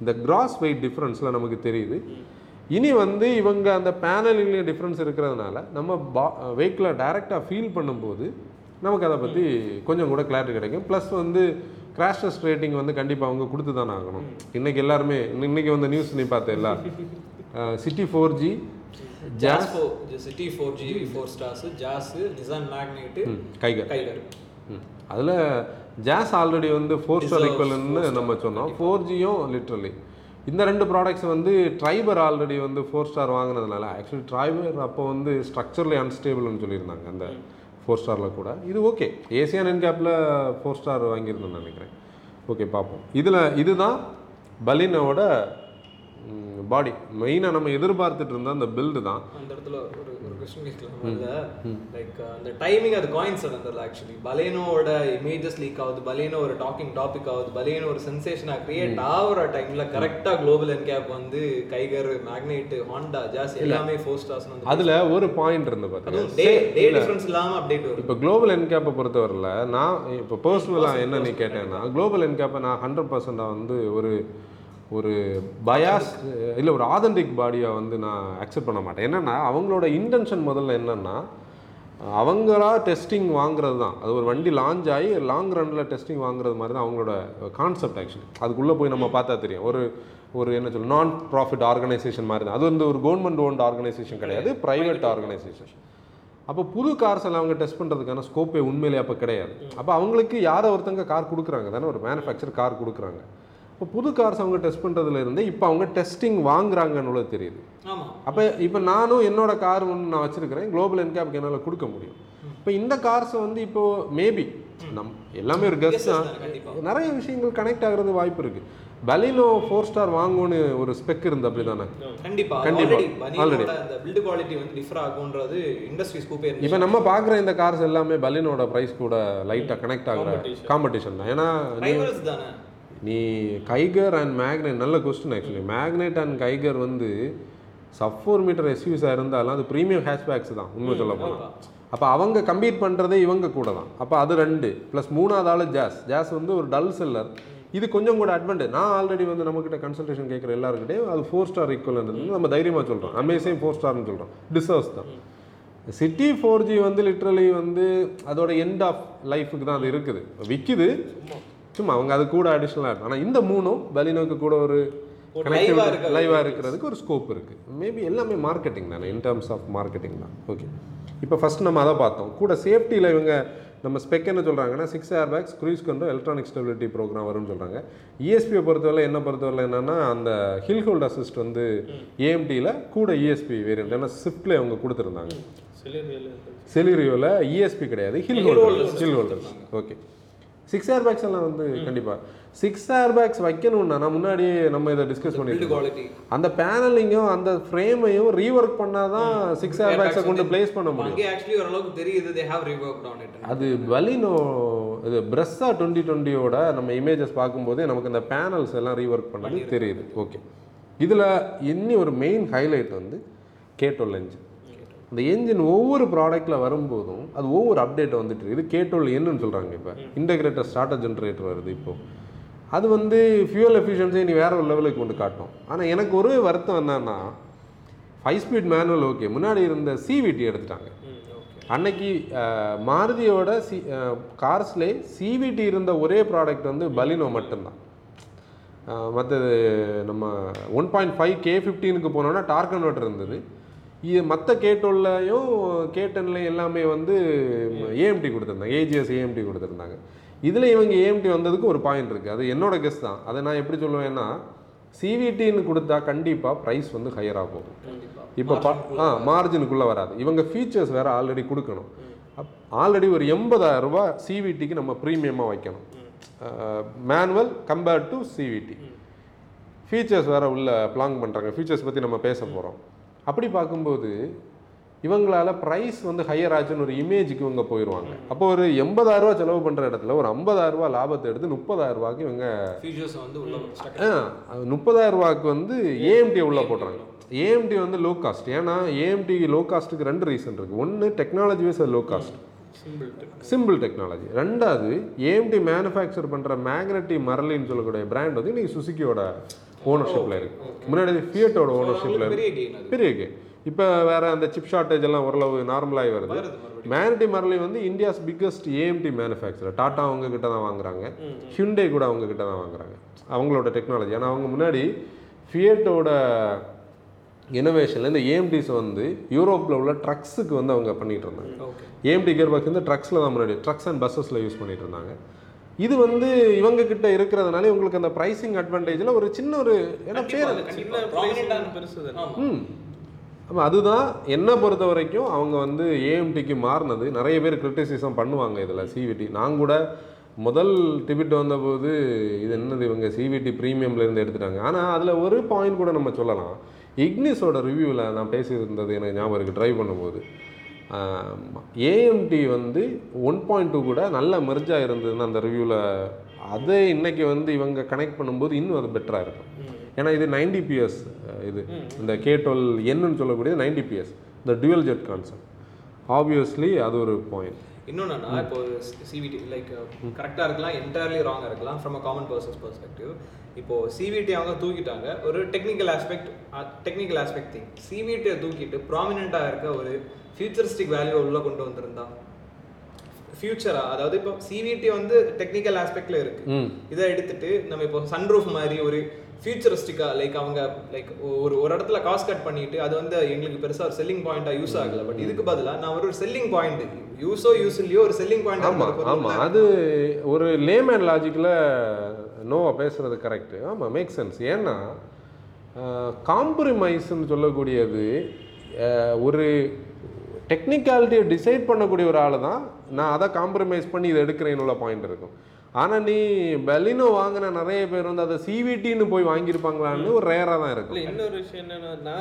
இந்த கிராஸ் வெயிட் டிஃப்ரென்ஸில் நமக்கு தெரியுது. இனி வந்து இவங்க அந்த பேனலிங்லேயும் டிஃப்ரென்ஸ் இருக்கிறதுனால நம்ம பா வெஹிக்கிளை டைரெக்டாக ஃபீல் பண்ணும்போது நமக்கு அதை பற்றி கொஞ்சம் கூட கிளாரிட்டி கிடைக்கும். ப்ளஸ் வந்து கிராஷ் டெஸ்ட் ரேட்டிங் வந்து கண்டிப்பாக அவங்க கொடுத்து தானே ஆகணும். இன்றைக்கி எல்லாருமே இன்னைக்கு வந்த நியூஸ் நீ பார்த்தேல்ல City four G Jazz City four G four stars Jazz Nissan Magnite Kiger Kiger அதில் ஜாஸ் ஆல்ரெடி வந்து ஃபோர் ஸ்டார் ஈக்குவல்னு நம்ம சொன்னோம். ஃபோர் ஜியும் லிட்ரலி இந்த ரெண்டு ப்ராடக்ட்ஸ் வந்து ட்ரைபர் ஆல்ரெடி வந்து ஃபோர் ஸ்டார் வாங்கினதுனால ஆக்சுவலி ட்ரைபர் அப்போ வந்து ஸ்ட்ரக்சர்லி அன்ஸ்டேபிள்னு சொல்லியிருந்தாங்க அந்த ஃபோர் ஸ்டாரில் கூட. இது ஓகே ஏசியான் என்கேப்பில் ஃபோர் ஸ்டார் வாங்கியிருந்தேன்னு நினைக்கிறேன். ஓகே பார்ப்போம். இதில் இதுதான் பலினோட பாடி மெயினாக நம்ம எதிர்பார்த்துட்டு இருந்த அந்த பில்டு தான். அந்த இடத்துல ஒரு ஒரு கொஸ்டின் கேட்கலாம். லைக் அந்த டைமிங் அது காயின்ஸ் அந்த ஆக்சுவலி பலேனோட இமேஜஸ் லீக் ஆகுது பலேனோ ஒரு டாக்கிங் டாபிக் ஆகுது பலேனோ ஒரு சென்சேஷனா கிரியேட் ஆகுற டைம்ல கரெக்டா குளோபல் என்கேப் வந்து கைகர் மேக்னெட் ஹாண்டா ஜாஸ் எல்லாமே ஃபோர் ஸ்டார்ஸ் வந்து அதில் ஒரு பாயிண்ட் இருந்து பார்த்தீங்கன்னா டே டிஃபரன்ஸ் இல்லாம அப்டேட் வரும். இப்போ குளோபல் என்கேப்பை பொறுத்தவரையில் நான் இப்போ பர்சனலாக என்ன நீ கேட்டேன்னா குளோபல் என்கேப்பை நான் ஹண்ட்ரட் பர்சண்டாக வந்து ஒரு ஒரு பயாஸ் இல்லை ஒரு ஆதென்டிக் பாடியாக வந்து நான் அக்செப்ட் பண்ண மாட்டேன். என்னென்னா அவங்களோட இன்டென்ஷன் முதல்ல என்னென்னா அவங்களா டெஸ்டிங் வாங்குறது தான். அது ஒரு வண்டி லான்ச் ஆகி லாங் ரன்னில் டெஸ்டிங் வாங்குறது மாதிரி தான் அவங்களோட கான்செப்ட் ஆக்சுவலி அதுக்குள்ளே போய் நம்ம பார்த்தா தெரியும். ஒரு ஒரு என்ன சொல்ல நான் ப்ராஃபிட் ஆர்கனைசேஷன் மாதிரி தான். அது வந்து ஒரு கவர்மெண்ட் ஓன்ட் ஆர்கனைசேஷன் கிடையாது ப்ரைவேட் ஆர்கனைசேஷன் அப்போ புது கார்ஸ் எல்லாம் அவங்க டெஸ்ட் பண்ணுறதுக்கான ஸ்கோப்பே உண்மையிலே அப்போ கிடையாது. அப்போ அவங்களுக்கு யாரோ ஒருத்தங்க கார் கொடுக்குறாங்க. தானே ஒரு மேனுஃபேக்சர் கார் கொடுக்குறாங்க. இப்போ புது கார்ஸ் அவங்க டெஸ்ட் பண்ணுறதுல இருந்து இப்போ அவங்க டெஸ்டிங் வாங்குறாங்கன்னு தெரியுது. அப்போ இப்போ நானும் என்னோட கார் ஒன்று நான் வச்சிருக்கிறேன். குளோபல் என்கேப்க்கு என்னால் கொடுக்க முடியும். இப்போ இந்த கார்ஸை வந்து இப்போ மேபி நம் எல்லாமே ஒரு கெஸ்ட் தான். நிறைய விஷயங்கள் கனெக்ட் ஆகிறது வாய்ப்பு இருக்கு. பலினோ ஃபோர் ஸ்டார் வாங்கணும்னு ஒரு ஸ்பெக் இருந்து அப்படி தானே கண்டிப்பா. கண்டிப்பா. ஆல்ரெடி அந்த பில்ட் குவாலிட்டி வந்து டிஃபர் ஆகுன்றது இண்டஸ்ட்ரி ஸ்கூப்பே இப்போ நம்ம பார்க்குற இந்த கார்ஸ் எல்லாமே பலினோட ப்ரைஸ் கூட லைட்டாக கனெக்ட் ஆகுற காம்படிஷன் தான். ஏன்னா நீ கைகர் அண்ட் மேக்னெட் நல்ல question actually Magnite and Kiger வந்து சப் ஃபோர் மீட்டர் எஸ்யூஸாக இருந்தாலும் அது ப்ரீமியம் ஹேஷ்பேக்ஸ் தான் உண்மை சொல்ல போனால் அப்போ அவங்க கம்பீட் பண்ணுறதே இவங்க கூட தான். அப்போ அது ரெண்டு ப்ளஸ் மூணாவது ஆள் ஜாஸ் ஜாஸ் வந்து ஒரு டல் செல்லர் இது கொஞ்சம் கூட அட்வான்டேஜ் நான் ஆல்ரெடி வந்து நம்மக்கிட்ட கன்சல்டேஷன் கேட்குற எல்லாருக்கிட்டையும் அது ஃபோர் ஸ்டார் ஈக்குவல் நம்ம தைரியமாக சொல்கிறோம் அமேசிங் ஃபோர் ஸ்டார்னு சொல்கிறோம் டிசர்வ்ஸ் தான். சிட்டி ஃபோர் ஜி வந்து லிட்ரலி வந்து அதோட எண்ட் ஆஃப் லைஃபுக்கு தான் அது இருக்குது. விற்கிது சும்மா அவங்க அது கூட அடிஷ்னலாக ஆனால் இந்த மூணும் பலினோக்கு கூட ஒரு லைவாக இருக்கிறதுக்கு ஒரு ஸ்கோப் இருக்குது மேபி எல்லாமே மார்க்கெட்டிங் தானே இன் டர்ம்ஸ் ஆஃப் மார்க்கெட்டிங் தான். ஓகே இப்போ ஃபஸ்ட் நம்ம அதை பார்த்தோம். கூட சேஃப்டியில் இவங்க நம்ம ஸ்பெக் என்ன சொல்கிறாங்கன்னா six air bags cruise control electronic stability program வரும்னு சொல்கிறாங்க இஎஸ்பியை பொறுத்தவரை என்ன பொறுத்தவரை என்னென்னா அந்த ஹில் ஹோல்ட் அசிஸ்ட் வந்து ஏஎம்டியில் கூட இஎஸ்பி வேரியன்ட் ஏன்னா ஸ்விஃப்டில் அவங்க கொடுத்துருந்தாங்க. செலிரியோவில் இஎஸ்பி கிடையாது hill holders hill holders okay six air bags எல்லாம் வந்து கண்டிப்பாக சிக்ஸ் ஏர் பேக்ஸ் வைக்கணும்னா நான் முன்னாடியே நம்ம இதை டிஸ்கஸ் பண்ணிட்டு அந்த பேனலிங்கும் அந்த ஃப்ரேமையும் ரீஒர்க் பண்ணாதான் சிக்ஸ் ஏர் பேக்ஸை கொண்டு பிளேஸ் பண்ண முடியும். அங்கே ஆக்சுவலி ஓரளவுக்கு தெரியுது they have reworked on it அது பலினோ இது பிரஸ்ஸா டுவெண்ட்டி டுவெண்ட்டியோட நம்ம இமேஜஸ் பார்க்கும்போதே நமக்கு இந்த பேனல்ஸ் எல்லாம் ரீஒர்க் பண்ணது தெரியுது. ஓகே இதில் இன்னி ஒரு மெயின் ஹைலைட் வந்து கேட்டோல் என்ஜின் அந்த என்ஜின் ஒவ்வொரு ப்ராடக்ட்டில் வரும்போதும் அது ஒவ்வொரு அப்டேட் வந்துட்டு இருக்கு. இது கேட்டோல் என்னன்னு சொல்கிறாங்க இப்போ. இன்டகிரேட்டர் ஸ்டார்டர் ஜென்ரேட்டர் வருது இப்போ. அது வந்து ஃபியூல் எஃபிஷியன்சி நீ வேற ஒரு லெவலுக்கு கொண்டு காட்டும். ஆனால் எனக்கு ஒரு வருத்தம் என்னன்னா ஃபைவ் ஸ்பீட் மேனுவல் ஓகே முன்னாடி இருந்த சிவிடி எடுத்துட்டாங்க. அன்னைக்கு மாருதியோட சி கார்ஸ்லே சிவிடி இருந்த ஒரே ப்ராடக்ட் வந்து பலினோ மட்டும்தான். மற்றது நம்ம ஒன் பாயிண்ட் ஃபைவ் கே ஃபிஃப்டீனுக்கு போனோன்னா டார்க் கன்வெர்ட்டர் இருந்தது. இது மற்ற கேட்டோல்லையும் கேட்டன்லையும் எல்லாமே வந்து ஏஎம்டி கொடுத்துருந்தாங்க. ஏஜிஎஸ் ஏஎம்டி கொடுத்துருந்தாங்க. இதில் இவங்க ஏஎம்டி வந்ததுக்கு ஒரு பாயிண்ட் இருக்குது அது என்னோட கெஸ் தான். அதை நான் எப்படி சொல்லுவேன்னா சிவிடின்னு கொடுத்தா கண்டிப்பாக ப்ரைஸ் வந்து ஹையர் ஆகும் கண்டிப்பா. இப்போ ஆ மார்ஜினுக்குள்ளே வராது. இவங்க ஃபீச்சர்ஸ் வேறு ஆல்ரெடி கொடுக்கணும். ஆல்ரெடி ஒரு எண்பதாயிரம் ரூபாய் சிவிடிக்கு நம்ம ப்ரீமியமாக வைக்கணும். Manual compared to CVT features வேறு உள்ள பிளாங் பண்ணுறாங்க ஃபீச்சர்ஸ் பற்றி நம்ம பேச போகிறோம் அப்படி பார்க்கும்போது இவங்களால ப்ரைஸ் வந்து ஹையர் ஆச்சுன்னு ஒரு இமேஜுக்கு இவங்க போயிடுவாங்க அப்போ ஒரு எண்பதாயிரம் ரூபாய் செலவு பண்ணுற இடத்துல ஒரு 50000 ரூபாய் லாபத்தை எடுத்து முப்பதாயிரம் ரூபாய்க்கு இவங்க ஃபியூச்சர்ஸ் வந்து ஏஎம்டி உள்ள போடுறாங்க. ஏஎம்டி வந்து லோ காஸ்ட் ஏன்னா ஏஎம்டி லோ காஸ்ட்டுக்கு ரெண்டு ரீசன் இருக்குது ஒன்று technology wise low cost simple technology ரெண்டாவது ஏஎம்டி மேனுஃபேக்சர் பண்ணுற மேக்னட்டி மரலின்னு சொல்லக்கூடிய பிராண்ட் வந்து இன்னைக்கு சுசுக்கியோட ஓனர்ஷிப்பில் இருக்கு. முன்னாடி ஃபியட்டோட ஓனர்ஷிப்பில் இருக்கு. பெரிய கெயின் அது. பெரிய கே இப்போ வேற அந்த சிப் ஷார்ட்டேஜ் எல்லாம் ஓரளவு நார்மலாகி வருது. மேக்னட்டி மரலி வந்து India's biggest AMT manufacture Tata அவங்க கிட்ட தான் வாங்குறாங்க. ஹிண்டே கூட அவங்க கிட்ட தான் வாங்குறாங்க. அவங்களோட டெக்னாலஜி ஏன்னா அவங்க முன்னாடி ஃபியட்டோட இனோவேஷனில் இந்த ஏஎம்டிஸ் வந்து யூரோப்பில் உள்ள ட்ரக்ஸுக்கு வந்து அவங்க பண்ணிட்டு இருந்தாங்க. ஏஎம்டி கியர் பாக்ஸ் வந்து ட்ரக்ஸில் தான் முன்னாடி ட்ரக்ஸ் அண்ட் பஸ்ஸஸில் யூஸ் பண்ணிட்டு இருந்தாங்க. இது வந்து இவங்க கிட்ட இருக்கிறதுனால இவங்களுக்கு அந்த ப்ரைசிங் அட்வான்டேஜில் ஒரு சின்ன ஒரு ஏன்னா பேர் ம். ஆமாம் அதுதான் என்னை பொறுத்த வரைக்கும் அவங்க வந்து ஏஎம்டிக்கு மாறினது. நிறைய பேர் கிரிட்டிசிசம் பண்ணுவாங்க இதில் சிவிடி நான் கூட முதல் டிபிட் வந்தபோது இது என்னது இவங்க சிவிடி ப்ரீமியம்லேருந்து எடுத்துட்டாங்க. ஆனால் அதில் ஒரு பாயிண்ட் கூட நம்ம சொல்லலாம். இக்னிஸோட ரிவ்யூவில் நான் பேசியிருந்தது எனக்கு ஞாபகம் இருக்குது ட்ரைவ் பண்ணும்போது. ஏஎம்டி வந்து ஒன் பாயிண்ட் டூ கூட நல்ல மெர்ஜாக இருந்ததுன்னு அந்த ரிவ்யூவில் அதை இன்னைக்கு வந்து இவங்க கனெக்ட் பண்ணும்போது இன்னும் அது பெட்டராக இருக்கும். ஏன்னா இது நைன்டி பிஎஸ் இது. இந்த கே டுவெல் என்னன்னு சொல்லக்கூடியது நைன்டி பிஎஸ் இந்த டுவெல் ஜெட் கான்செப்ட் ஆப்வியஸ்லி அது ஒரு பாயிண்ட் இன்னொன்னா இப்போ சிவிடி லைக் கரெக்டாக இருக்கலாம் என்டையர்லி ராங்காக இருக்கலாம் from a common person's perspective இப்போ சிவிடி அவங்க தூக்கிட்டாங்க ஒரு technical aspect technical aspect thing சிவிடியை தூக்கிட்டு ப்ராமினெண்ட்டாக இருக்க ஒரு ஃபியூச்சரிஸ்டிக் வேல்யூ உள்ள கொண்டு வந்திருந்தா. ஃபியூச்சரா அதாவது இப்போ சிவிடி வந்து டெக்னிக்கல் ஆஸ்பெக்ட்ல இருக்கு. இதை எடுத்துட்டு நம்ம இப்போ சன்ரூஃப் மாதிரி ஒரு ஃபியூச்சரிஸ்டிக்கா லைக் அவங்க லைக் ஒரு ஒரு இடத்துல காஸ்ட் கட் பண்ணிட்டு அது வந்து எங்களுக்கு பெருசா ஒரு செல்லிங் பாயிண்டா யூஸ் ஆகல. பட் இதுக்கு பதிலா நான் ஒரு செல்லிங் பாயிண்ட் யூஸோ யூஸ் இல்லையோ ஒரு செல்லிங் பாயிண்ட் ஆமாம் அது ஒரு லேமேன் லாஜிக்கில் நோவா பேசுறது கரெக்டு ஆமாம் மேக் சென்ஸ் ஏன்னா காம்ப்ரமைஸ்ன்னு சொல்லக்கூடியது ஒரு டெக்னிக்காலிட்டியை டிசைட் பண்ணக்கூடிய ஒரு ஆள் தான் நான் அதை காம்ப்ரமைஸ் பண்ணி இதை எடுக்கிறேன்னு உள்ள பாயிண்ட் இருக்கும். ஆனால் நீ பெலினோ வாங்கின நிறைய பேர் வந்து அதை சிவிடின்னு போய் வாங்கியிருப்பாங்களான்னு ஒரு ரேராக தான் இருக்கும் இல்ல இன்னொரு விஷயம் என்னன்னா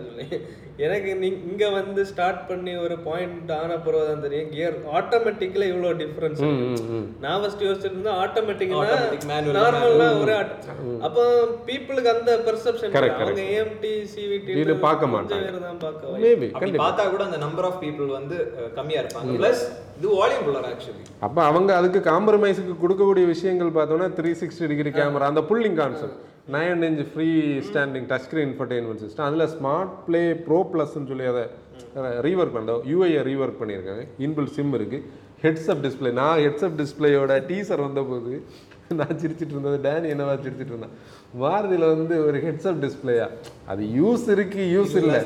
சொல்லேன் எனக்கு நீ இங்க வந்து ஸ்டார்ட் பண்ணி ஒரு பாயிண்ட் ஆன பிறகு தான் தெரியும் கியர் ஆட்டோமேட்டிக்ல இவ்வளவு டிஃபரன்ஸ் நான் ஃபர்ஸ்ட் யோசிச்சிருந்தா ஆட்டோமேட்டிக்னா Automatic, manual, நார்மலா ஒரு auto- அப்போ பீப்புளுக்கு அந்த பெர்செப்ஷன் அவங்க ஏஎம்டி சிவிடி பார்க்க மாட்டாங்க. தான் பார்க்க மேபி பார்த்தா கூட அந்த நம்பர் ஆஃப் பீப்புள் வந்து அஹ், கம்மியா இருப்பாங்க. பிளஸ் இது வால்யூம் ஆக்சுவலி அப்போ அவங்க அதுக்கு காம்ப்ரமைஸுக்கு கொடுக்கக்கூடிய விஷயங்கள் பார்த்தோன்னா த்ரீ சிக்ஸ்டி டிகிரி கேமரா அந்த pulling concept nine inch free standing touch screen infotainment system அதில் ஸ்மார்ட் ப்ளே ப்ரோ ப்ளஸ்ன்னு சொல்லி அதை ரீவொர்க் பண்ண யூஐயை ரீவொர்க் பண்ணியிருக்காங்க. இன்பில் சிம் இருக்குது ஹெட்ஸ்அப் டிஸ்ப்ளே நான் ஹெட்ஸ்அப் டிஸ்ப்ளேயோட டீசர் வந்தபோது நான் சிரிச்சிட்டு இருந்தது டேனி என்னவா சிரிச்சிட்டு இருந்தான் மாருதியில் வந்து ஒரு ஹெட்ஸ்அப் டிஸ்ப்ளேயா அது யூஸ் இருக்கு யூஸ் இல்லை.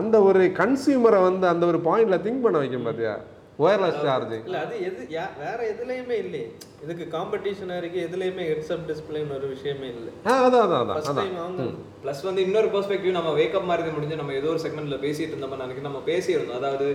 அந்த ஒரு கன்சியூமரை வந்து அந்த ஒரு பாயிண்ட்ல திங்க் பண்ண வைக்கும் பார்த்தியா ஒயர்லெஸ் சார்ஜிங் இல்ல அது எது வேற எதுலயுமே இல்லையே. இதுக்கு காம்படிஷனா இருக்கு எதுலயுமே ஹெட்ஸ்அப் டிஸ்பிளேன்னு ஒரு விஷயமே இல்லை. ஆ அதான் அதான் அதான் அதான். ப்ளஸ் வந்து இன்னொரு பெர்ஸ்பெக்டிவ் நம்ம வேக்கப் மாருதி முடிஞ்சு நம்ம ஏதோ ஒரு செக்மெண்ட்ல பேசிட்டு இருந்தோம் நினைக்கிறேன். நம்ம பேசியிருந்தோம். அதாவது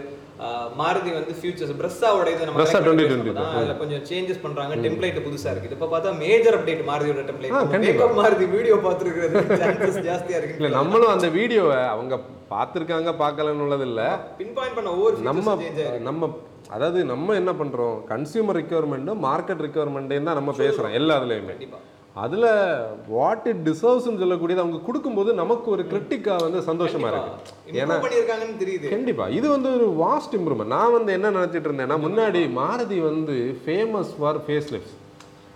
மாருதி வந்து ஃபியூச்சர்ஸ் பிரஸ்ஸாவோட இது நம்ம Brezza connect பண்ணி 2020 பேசும்போது தான் அதுல கொஞ்சம் சேஞ்சஸ் பண்றாங்க டெம்ப்ளேட் புதுசா இருக்கு. இப்ப பார்த்தா major update மாருதியோட template. Wake up Maruti video பார்த்துருக்கிறது. Chances ஜாஸ்தியா இல்ல இருக்கு நம்மளும் அந்த வீடியோவை அவங்க பார்த்துருக்காங்க பார்க்கலன்னு உள்ளது இல்ல பின் பாயிண்ட் பண்ண ஒவ்வொரு நம்ம நம்ம அதாவது நம்ம என்ன பண்றோம்? கன்சியூமர் ரெக்குயர்மெண்ட்டும் மார்க்கெட் ரெக்குயர்மெண்ட்டையும் தான் நம்ம பேசுறோம் எல்லா இதுலயுமே. கண்டிப்பா. அதுல வாட் இட் டிசர்வ்ஸ்னு சொல்லக்கூடியது அவங்க கொடுக்கும்போது நமக்கு ஒரு கிரிட்டிக்கா வந்து சந்தோஷமா இருக்கு. ஏன்னா தெரியுது. கண்டிப்பா. இது வந்து ஒரு வாஸ்ட் இம்ப்ரூவ்மெண்ட் நான் வந்து என்ன நினைச்சிட்டு இருந்தேன்னா முன்னாடி மாருதி வந்து ஃபேமஸ் ஃபார் ஃபேஸ் லிஃப்ட்ஸ்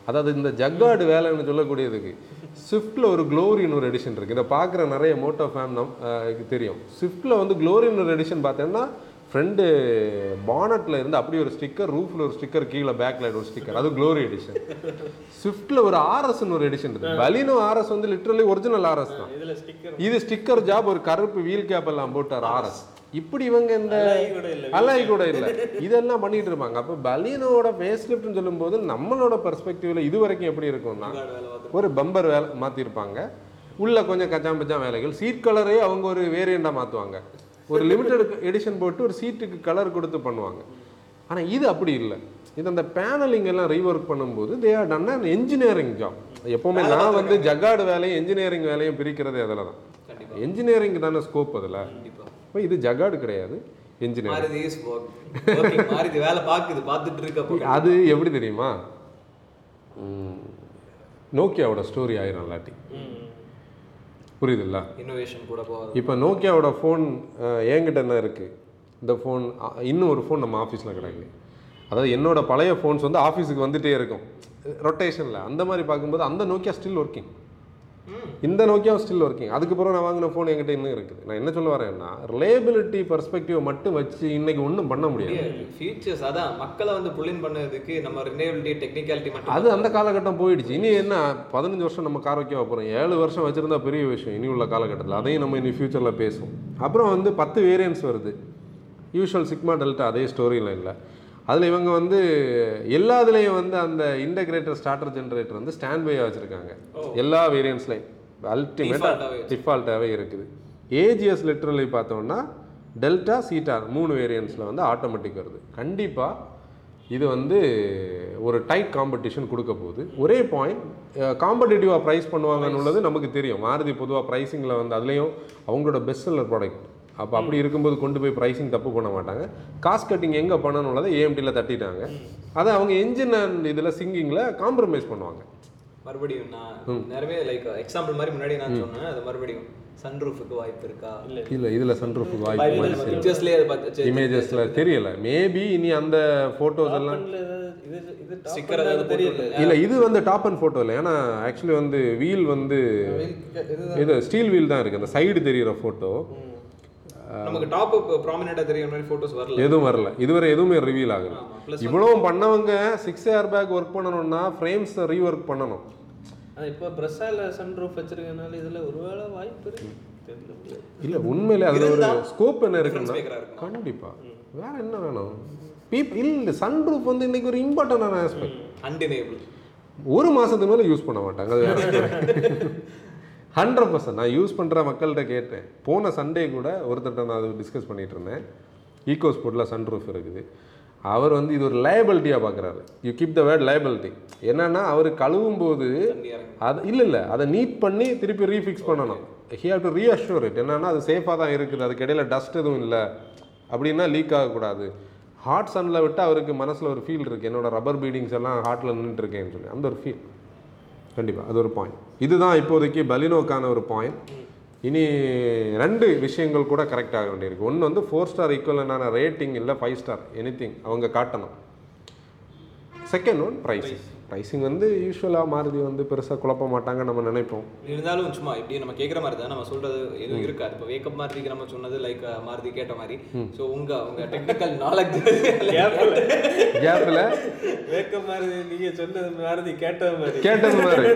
அதாவது இந்த ஜக்கார்டு வேலைன்னு சொல்லக்கூடியதுக்கு. ஸ்விஃப்ட்டில் ஒரு க்ளோரின்னு ஒரு எடிஷன் இருக்குது இதை பார்க்குற நிறைய மோட்டோ ஃபேன் நம் தெரியும். ஸ்விஃப்ட்டில் வந்து க்ளோரின்னு ஒரு எடிஷன் பார்த்தேன்னா ஃப்ரெண்டு பானட்டில் இருந்து அப்படி ஒரு ஸ்டிக்கர் ரூஃபில் ஒரு ஸ்டிக்கர் கீழே பேக் லைட் ஒரு ஸ்டிக்கர் அது க்ளோரி எடிஷன் ஸ்விஃப்ட்டில் ஒரு ஆர்எஸ்ன்னு ஒரு எடிஷன் இருக்குது பலினோ ஆர்எஸ் வந்து லிட்ரலி ஒரிஜினல் ஆர்எஸ் தான். இது ஸ்டிக்கர் ஜாப் ஒரு கருப்பு வீல் கேப் எல்லாம் போட்டார் ஆர்எஸ் இப்படி இவங்க இந்த அலாய் கூட இல்லை இதெல்லாம் பண்ணிட்டு இருப்பாங்க. அப்போ பலீனோட ஃபேஸ் லிஃப்ட்னு சொல்லும்போது நம்மளோட பெர்ஸ்பெக்டிவ்ல இது வரைக்கும் எப்படி இருக்கும்னா ஒரு பம்பர் வேலை மாற்றிருப்பாங்க உள்ள கொஞ்சம் கச்சாம் பச்சாம் வேலைகள். சீட் கலரே அவங்க ஒரு வேரியண்டாக மாற்றுவாங்க ஒரு லிமிட்டட் எடிஷன் போட்டு ஒரு சீட்டுக்கு கலர் கொடுத்து பண்ணுவாங்க. ஆனால் இது அப்படி இல்லை. இது அந்த பேனலிங் எல்லாம் ரீஒர்க் பண்ணும்போது they are done an engineering job எப்போவுமே நான் வந்து ஜக்காடு வேலையும் என்ஜினியரிங் வேலையும் பிரிக்கிறதே அதில் தான். என்ஜினியரிங் தானே ஸ்கோப் அதில். இப்போ இது ஜகாடு கிடையாது மாருதி வேலை பாக்குது பார்த்துட்டு இருக்க அது எப்படி தெரியுமா? நோக்கியாவோட ஸ்டோரி ஆயிரும் இல்லாட்டி. புரியுதுல்ல? இன்னோவேஷன் கூட போகாது. இப்போ நோக்கியாவோட ஃபோன் என்கிட்ட என்ன இருக்குது இந்த ஃபோன் இன்னும் ஒரு ஃபோன் நம்ம ஆஃபீஸில் கிடக்கு அதாவது என்னோட பழைய ஃபோன்ஸ் வந்து ஆஃபீஸுக்கு வந்துட்டே இருக்கும். ரொட்டேஷனில் அந்த மாதிரி பார்க்கும்போது அந்த நோக்கியா ஸ்டில் ஒர்க்கிங் இந்த நோக்கியாவும் ஸ்டில் ஒர்க்கிங் அதுக்கப்புறம் நான் வாங்கின ஃபோன் என்கிட்ட இன்னும் இருக்குது. நான் என்ன சொல்ல வரேன்னா ரிலேபிலிட்டி பர்ஸ்பெக்டிவ் மட்டும் வச்சு இன்னைக்கு ஒன்றும் பண்ண முடியாது. ஃபியூச்சர்ஸ் அதான். மக்களை வந்து புல்லின் பண்ணதுக்கு நம்ம ரினேபிலிட்டி டெக்னிக்காலிட்டி மட்டும் அது அந்த காலகட்டம் போயிடுச்சு. இனி என்ன பதினஞ்சு வருஷம் நம்ம கார் வைக்க போகிறோம் ஏழு வருஷம் வச்சிருந்தா பெரிய விஷயம் இனி உள்ள காலகட்டத்தில். அதையும் நம்ம இனி ஃபியூச்சரில் பேசுவோம். அப்புறம் வந்து பத்து வேரியன்ஸ் வருது. யூஷுவல் சிக்மா டெல்டா அதே ஸ்டோரியில் இல்லை அதில் இவங்க வந்து எல்லாத்துலேயும் வந்து அந்த இன்டகிரேட்டர் ஸ்டார்டர் ஜென்ரேட்டர் வந்து ஸ்டாண்ட் பையாக வச்சுருக்காங்க எல்லா வேரியன்ஸ்லையும் அல்டிமேட்டாக டிஃபால்ட்டாகவே இருக்குது. ஏஜிஎஸ் லிட்டரலி பார்த்தோம்னா டெல்டா சீட்டார் மூணு வேரியன்ஸில் வந்து ஆட்டோமேட்டிக் வருது. கண்டிப்பாக இது வந்து ஒரு டைட் காம்படிஷன் கொடுக்க போகுது. ஒரே பாயிண்ட் காம்படிட்டிவாக ப்ரைஸ் பண்ணுவாங்கன்னு உள்ளது நமக்கு தெரியும். மாருதி பொதுவாக ப்ரைஸிங்கில் வந்து அதுலேயும் அவங்களோட பெஸ்ட் செல்லர் ப்ராடக்ட் அப்போ அப்படி இருக்கும்போது கொண்டு போய் ப்ரைஸிங் தப்பு பண்ண மாட்டாங்க. காஸ்ட் கட்டிங் எங்கே பண்ணணுள்ளதை ஏஎம்டியில் தட்டிட்டாங்க. அதை அவங்க என்ஜின் அண்ட் இதில் சிங்கிங்கில் காம்ப்ரமைஸ் பண்ணுவாங்க. மறுபடியும் நான் நிறைய லைக் எக்ஸாம்பிள் மாதிரி முன்னாடி நான் சொன்னேன் அது மறுபடியும் சன்ரூஃபுக்கு வாய்ப்பு இருக்கா? இல்ல இல்லை. இதில் சன்ரூஃப் வாய்ப்பு பிக்சர்ஸ்லயே அதை பார்த்து இமேஜஸ்ல தெரியல. மேபி இனி அந்த போட்டோஸ் எல்லாம் ஸ்டிக்கர் தெரியல. இல்ல இது வந்து டாப் அண்ட் போட்டோ இல்லை. ஏன்னா ஆக்சுவலி வந்து வீல் வந்து இது ஸ்டீல் வீல் தான் இருக்கு. அந்த சைடு தெரியிற போட்டோ நமக்கு டாப் ப்ராமினெண்டா தெரியுற மாதிரி போட்டோஸ் வரல. எதுவும் வரல. இதுவரை எதுவுமே ரிவீல் ஆகல. இவ்வளவும் பண்ணவங்க சிக்ஸ் ஏர் பேக் ஒர்க் பண்ணணும்னா ஃப்ரேம்ஸ் ரீஒர்க் பண்ணணும். இப்போ பிரஸ்ஸால சன் ரூஃப் வச்சிருக்கனால இதுல ஒருவேளை வாய்ப்பு இருக்கு. இல்ல உண்மையிலே அதுல ஒரு ஸ்கோப் என்ன இருக்குன்னா மேக்கரா இருக்கும். கண்டிப்பா. வேற என்ன வேணும்? பீப் இல்ல சன் ரூஃப் வந்து இன்னைக்கு ஒரு இம்பார்ட்டன்டான ஆஸ்பெக்ட் அன்டினேபிள் ஒரு மாசத்துக்கு மேல யூஸ் பண்ண மாட்டாங்க அது வேற. ஹண்ட்ரட் பர்சன்ட் நான் யூஸ் பண்ற மக்கள்கிட்ட கேட்டேன். போன சண்டே கூட ஒருத்தர்கிட்ட நான் அது டிஸ்கஸ் பண்ணிட்டு இருந்தேன். ஈகோ ஸ்போர்ட்டில் சன்ரூஃப் இருக்குது. அவர் வந்து இது ஒரு லயபிலிட்டியாக பார்க்குறாரு you keep the word liability என்னன்னா அவர் கழுவும் போது அது இல்லை இல்லை. அதை நீட் பண்ணி திருப்பி ரீஃபிக்ஸ் பண்ணணும். He have to reassure it என்னன்னா அது சேஃபாக தான் இருக்குது. அதுக்கு இடையில டஸ்ட் எதுவும் இல்லை. அப்படின்னா லீக் ஆகக்கூடாது. ஹாட் சன்னில் விட்டு அவருக்கு மனசில் ஒரு ஃபீல் இருக்குது என்னோட ரப்பர் பீடிங்ஸ் எல்லாம் ஹார்ட்டில் நின்றுட்டு இருக்கேன்னு சொல்லி. அந்த ஒரு ஃபீல் கண்டிப்பாக அது ஒரு பாயிண்ட் இதுதான் இப்போதைக்கு பலினோக்கான ஒரு பாயிண்ட் இனி ரெண்டு விஷயங்கள் கூட கரெக்ட் ஆக வேண்டியிருக்கு. ஒன்று வந்து ஃபோர் ஸ்டார் ஈக்குவலனான ரேட்டிங் இல்லை ஃபைவ் ஸ்டார் எனிதிங் அவங்க காட்டணும். செகண்ட் ஒன் ப்ரைஸ் ப்ரைஸிங் வந்து யூஸ்வலாக மாருதி வந்து பெருசாக குழப்ப மாட்டாங்க நம்ம நினைப்போம். இருந்தாலும் சும்மா இப்படி நம்ம கேட்குற மாதிரி தான் நம்ம சொல்றது எதுவும் இருக்காது. இப்போ வேக்கப் மாருதிக்கு நம்ம சொன்னது லைக் மாருதி கேட்ட மாதிரி. ஸோ உங்க உங்க டெக்னிக்கல் நாலேஜ் கேப்பில் வேக்க மாதிரி நீங்க சொன்னது மாதிரி கேட்ட மாதிரி. கேட்டது மாதிரி.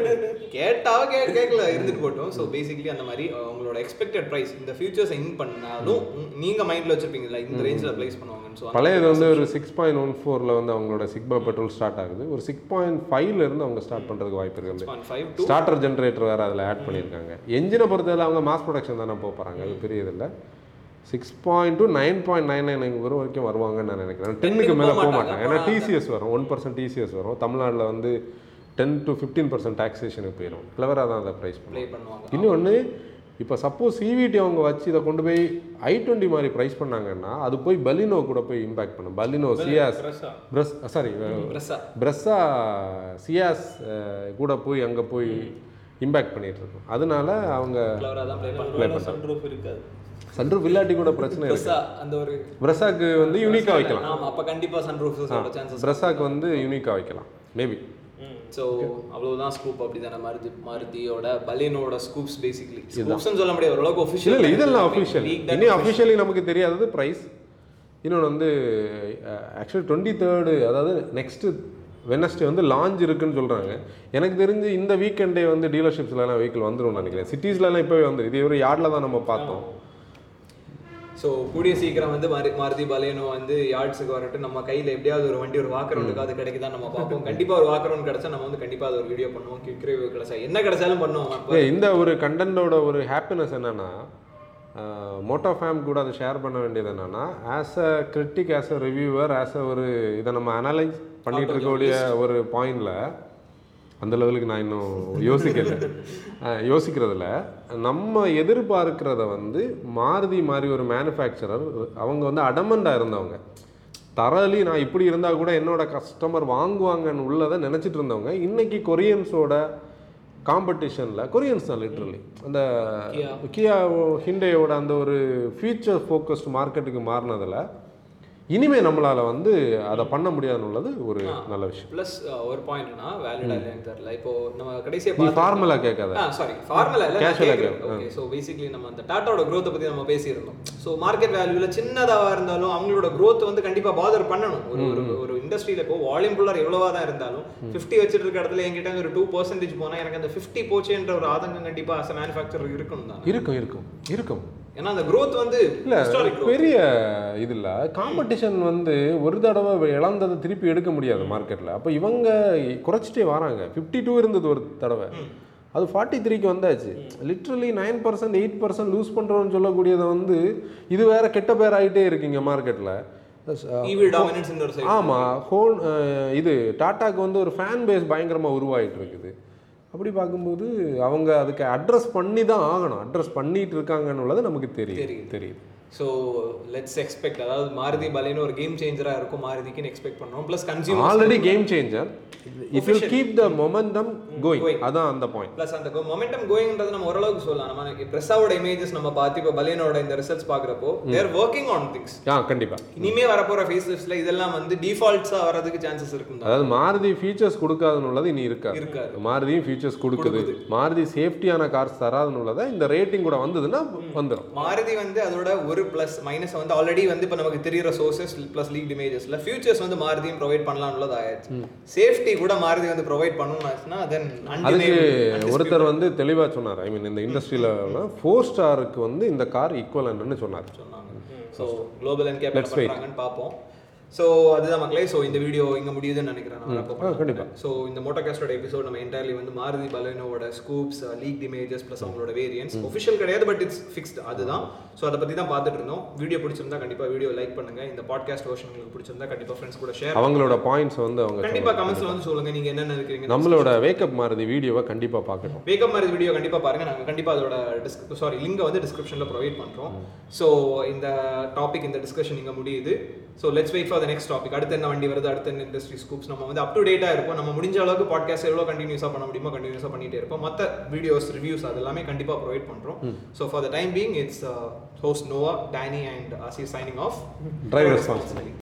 கேட்டாவ கே கேட்கல இருந்துட்டு போட்டோம். ஸோ பேசிக்கலி அந்த மாதிரி உங்களோட எக்ஸ்பெக்டட் ப்ரைஸ் இந்த ஃபியூச்சர்ஸ் இன் பண்ணாலும் உம், நீங்க மைண்ட்ல வச்சிருப்பீங்கல்ல இந்த ரேஞ்சில் ப்ளேஸ் பண்ணுவாங்கன்னு. ஸோ பழையது வந்து ஒரு சிக்ஸ் பாயிண்ட் ஒன் ஃபோரில் வந்து அவங்களோட சிக்மா பெட்ரோல் ஸ்டார்ட் ஆகுது. ஒரு சிக்ஸ் பாயிண்ட் ஃபைவ்ல இருந்து அவங்க ஸ்டார்ட் பண்ணுறதுக்கு வாய்ப்பு இருக்குது ஸ்டார்டர் ஜென்ரேட்டர் வேறு அதில் ஆட் பண்ணியிருக்காங்க. என்ஜினை பொறுத்தவரை அவங்க மாஸ் ப்ரொடக்ஷன் தானே போக போகிறாங்க அது பெரிய இதில் six point two nine point nine nine வரும் வரைக்கும் வருவாங்கன்னு நான் நினைக்கிறேன். டென்னுக்கு மேலே போக மாட்டாங்க. ஏன்னா டிசிஎஸ் வரும். ஒன் பர்சன்ட் டிசிஎஸ் வரும். தமிழ்நாட்டில் வந்து டென் டு ஃபிஃப்டீன் பர்சன்ட் டாக்ஸேஷனுக்கு போயிடும் கிளவராக தான் அதை ப்ரைஸ் பண்ணுவாங்க. பண்ணுவாங்க. இன்னொன்று இப்போ சப்போஸ் சிவிடி அவங்க வச்சு இதை கொண்டு போய் ஐ டுவெண்ட்டி மாதிரி ப்ரைஸ் பண்ணாங்கன்னா அது போய் பலினோ கூட போய் இம்பாக்ட் பண்ணும். Baleno Ciaz Brezza sorry Brezza Ciaz கூட போய் அங்கே போய் இம்பேக்ட் பண்ணிட்டு இருக்கும். அதனால அவங்க ப்ளே இருக்காது. சன்ரூஃப் இல்லாட்டி கூட பிரச்சனை இருக்கு. அந்த ஒரு பிரஸாக்கு வந்து யூனிக்காக வைக்கலாம். ஆமா அப்ப கண்டிப்பா சன் ரூஃபோட சான்சஸ் பிரஸாக்கு வந்து யூனிக்காக வைக்கலாம். மேபி ஸோ அவ்வளவுதான் ஸ்கூப் அப்படிதானே மாருதி மாருதியோட பலினோட ஸ்கூப்ஸ் பேசிக்கலி ஸ்கூப்ஸ்னு சொல்ல முடியாது. ஓரளவுக்கு ஒஃபிஷியல் இல்லை இதெல்லாம் அஃபிஷியல் இனி அஃபிஷியலி நமக்கு தெரியாதது ப்ரைஸ் இன்னொன்று வந்து ஆக்சுவலி டுவெண்ட்டி தேர்டு அதாவது நெக்ஸ்ட்டு வெனஸ்டே வந்து லான்ச் இருக்குன்னு சொல்கிறாங்க எனக்கு தெரிஞ்சு இந்த வீக்கெண்டே வந்து டீலர்ஷிப்ஸ்லாம் வெஹிக்கிள் வந்துடும் நினைக்கிறேன். சிட்டிஸ்லலாம் இப்போவே வந்து இது ஒரு யார்டில் தான் நம்ம பார்த்தோம். ஸோ கூடிய சீக்கிரம் வந்து மாரு மாருதி பலேனோ வந்து யார்ட்ஸுக்கு வரட்டும். நம்ம கையில் எப்படியாவது ஒரு வண்டி ஒரு வாக்கரவுண்டுக்கு அது கிடைக்குதா நம்ம பார்ப்போம். கண்டிப்பாக ஒரு வாக்கரவுண்ட் கிடைச்சா நம்ம வந்து கண்டிப்பாக அது ஒரு வீடியோ பண்ணுவோம். கிக் ரிவ்யூ கிடைச்சா என்ன கிடைச்சாலும் பண்ணுவோம். இந்த ஒரு கண்டென்ட்டோட ஒரு ஹாப்பினஸ் என்னன்னா மோட்டோ ஃபேம் கூட அதை ஷேர் பண்ண வேண்டியது என்னன்னா as a critic as a reviewer as a ஒரு இதை நம்ம அனலைஸ் பண்ணிட்டு இருக்கக்கூடிய ஒரு பாயிண்ட்ல அந்த லெவலுக்கு நான் இன்னும் யோசிக்கல. யோசிக்கிறதுல நம்ம எதிர்பார்க்கிறத வந்து மாருதி மாதிரி ஒரு மேனுஃபேக்சரர் அவங்க வந்து அடமண்டாக இருந்தவங்க. தரலி நான் இப்படி இருந்தால் கூட என்னோட கஸ்டமர் வாங்குவாங்கன்னு உள்ளதை நினச்சிட்டு இருந்தவங்க. இன்னைக்கு கொரியன்ஸோட காம்படிஷனில் கொரியன்ஸ் தான் லிட்ரலி அந்த Kia. கியா ஹிண்டேயோட அந்த ஒரு ஃபியூச்சர் ஃபோக்கஸ்ட் மார்க்கெட்டுக்கு மாறினதில் இனிமே நம்மளால வந்து அதை பண்ண முடியாதுன்னு உள்ளது ஒரு நல்ல விஷயம். ப்ளஸ் ஒரு பாயிண்ட்னா வேலிடா இல்லையான்னு தெரியல. இப்போ நம்ம கடைசியா நீ பார்த்த ஃபார்மலா கேட்காத. சாரி ஃபார்முலா இல்ல Casual ah casual okay so basically நம்ம அந்த டாட்டாவோட growth பத்தி நம்ம பேசியிருந்தோம். ஸோ மார்க்கெட் வேல்யூல சின்னதா இருந்தாலும் அவங்களோட growth வந்து கண்டிப்பா பாதர் பண்ணணும். ஒரு ஒரு ஒரு இண்டஸ்ட்ரியில இப்போ வால்யூம் புல்லர் எவ்வளவா தான் இருந்தாலும் 50 வச்சிட்டு இருக்க இடத்துல என்கிட்ட ஒரு டூ பர்சன்டேஜ் போனா எனக்கு அந்த 50 போச்சேன்ற ஒரு ஆதங்கம் கண்டிப்பா அஸ் மேனுஃபேக்சரர் இருக்கணும் தான். இருக்கும் இருக்கும் இருக்கும். ஏன்னா அந்த growth வந்து இல்ல. பெரிய இது இல்ல காம்படிஷன் வந்து ஒரு தடவை இழந்ததை திருப்பி எடுக்க முடியாது மார்க்கெட்ல அப்போ இவங்க குறைச்சிட்டே வராங்க. 52 டூ இருந்தது ஒரு தடவை. அது ஃபார்ட்டி த்ரீக்கு வந்தாச்சு. Literally nine percent eight percent lose பண்ணுறோன்னு சொல்லக்கூடியதை வந்து இது வேற கெட்ட பேர் ஆகிட்டே இருக்கீங்க மார்க்கெட்டில். ஆமாம் ஹோன் இது டாட்டாக்கு வந்து ஒரு ஃபேன் பேஸ் பயங்கரமாக உருவாகிட்டு இருக்குது. அப்படி பார்க்கும்போது அவங்க அதுக்கு அட்ரஸ் பண்ணி தான் ஆகணும். அட்ரஸ் பண்ணிட்டு இருக்காங்கன்னு உள்ளது நமக்கு தெரியும். தெரியுது. ஸோ லெட்ஸ் எக்ஸ்பெக்ட் அதாவது மாருதி பலேன்னு ஒரு கேம் சேஞ்சரா இருக்கும் மாருதிக்குன்னு எக்ஸ்பெக்ட் பண்றோம் plus consumer already game changer it will keep the momentum going Going. அதான் அந்த பாயிண்ட் ப்ளஸ் அந்த மொமெண்டம் கோயிங்ன்றது நம்ம ஓரளவுக்கு சொல்லலாம். நம்ம பிரஸாவோட இமேஜஸ் நம்ம பார்த்து இப்போ பலேனோட இந்த ரிசல்ட்ஸ் பார்க்குறப்போ they're working on things ah கண்டிப்பா. இனிமே வரப்போற ஃபேஸ் லிஸ்ட்ல இதெல்லாம் வந்து டிஃபால்ட்ஸா வரதுக்கு சான்சஸ் இருக்கும் அதாவது மாருதி ஃபீச்சர்ஸ் கொடுக்காதுன்னு இனி இருக்காது. இருக்காது. மாருதியும் ஃபீச்சர்ஸ் கொடுக்குது. மாருதி சேஃப்டியான கார்ஸ் தராதுன்னு இந்த ரேட்டிங் கூட வந்ததுன்னா வந்துடும் மாருதி வந்து அதோட ஒரு ப்ளஸ் மைனஸ் வந்து ஆல்ரெடி வந்து இப்போ நமக்கு தெரியுற சோர்சஸ் ப்ளஸ் லீக் இமேஜஸ்ல ஃபியூச்சர்ஸ் வந்து மாருதியும் ப்ரொவைட் பண்ணலாம்னு உள்ளது ஆயாச்சு சேஃப்டி கூட மாருதி வந்து ப்ரொவைட் பண்ணணும்னா தென் அதுக்கு ஒருத்தர் வந்து தெளிவா சொன்னார். ஐ மீன் இந்த இண்டஸ்ட்ரியில் ஃபோர் ஸ்டாருக்கு வந்து இந்த கார் ஈக்குவலன்னு சொன்னார். சொன்னாங்க. ஸோ குளோபல் அண்ட் கேப் பண்ணுறாங்கன்னு பார்ப்போம். ஸோ அதுதான் மக்களே. ஸோ இந்த வீடியோ இங்கே முடியுதுன்னு நினைக்கிறேன் நான். wrap up ஆ, கண்டிப்பா. ஸோ இந்த மோட்டோகாஸ்டோட எபிசோட் நம்ம என்டையர்லி வந்து மாருதி பலனோட ஸ்கூப்ஸ் லீக் இமேஜஸ் ப்ளஸ் அவங்களோட வேரியன்ஸ் ஒஃபிஷியல் கிடையாது பட் இட்ஸ் ஃபிக்ஸ்ட் அதுதான். ஸோ அதை பற்றி தான் பார்த்துட்டு இருந்தோம். வீடியோ பிடிச்சிருந்தா கண்டிப்பாக வீடியோ லைக் பண்ணுங்க. இந்த பாட்காஸ்ட் வெர்ஷன் உங்களுக்கு பிடிச்சிருந்தா கண்டிப்பாக ஃப்ரெண்ட்ஸ் கூட ஷேர் அவங்களோட பாயிண்ட்ஸ் வந்து அவங்க கண்டிப்பாக கமெண்ட்ஸ்ல வந்து சொல்லுங்க. நீங்க என்ன நினைக்கிறீங்க நம்மளோட வேக்கப் மாருதி வீடியோவை கண்டிப்பா பார்க்கணும் வேகம் மாதிரி வீடியோ கண்டிப்பாக பாருங்க. நாங்கள் கண்டிப்பாக அதோட டிஸ்க் சாரி லிங்கை வந்து டிஸ்கிரிப்ஷனில் ப்ரொவைட் பண்ணுறோம் ஸோ இந்த டாபிக் இந்த டிஸ்கஷன் இங்கே முடியுது. So let's wait for the next topic அடுத்து என்ன வண்டி வருது அடுத்த என்ன இண்டஸ்ட்ரி ஸ்கூப்ஸ் நம்ம வந்து அப் டு டேட்டாக இருப்போம். நம்ம முடிஞ்ச அளவுக்கு பாட்காஸ்ட் எவ்வளோ கண்டினியூஸாக பண்ண முடியுமோ கண்டினியூஸாக பண்ணிட்டே இருப்போம். மற்ற வீடியோஸ் ரிவ்யூஸ் அது எல்லாமே கண்டிப்பாக ப்ரொவைட் பண்ணுறோம் so for the time being it's host Noah Danny and Aasi signing off Drive responsibly.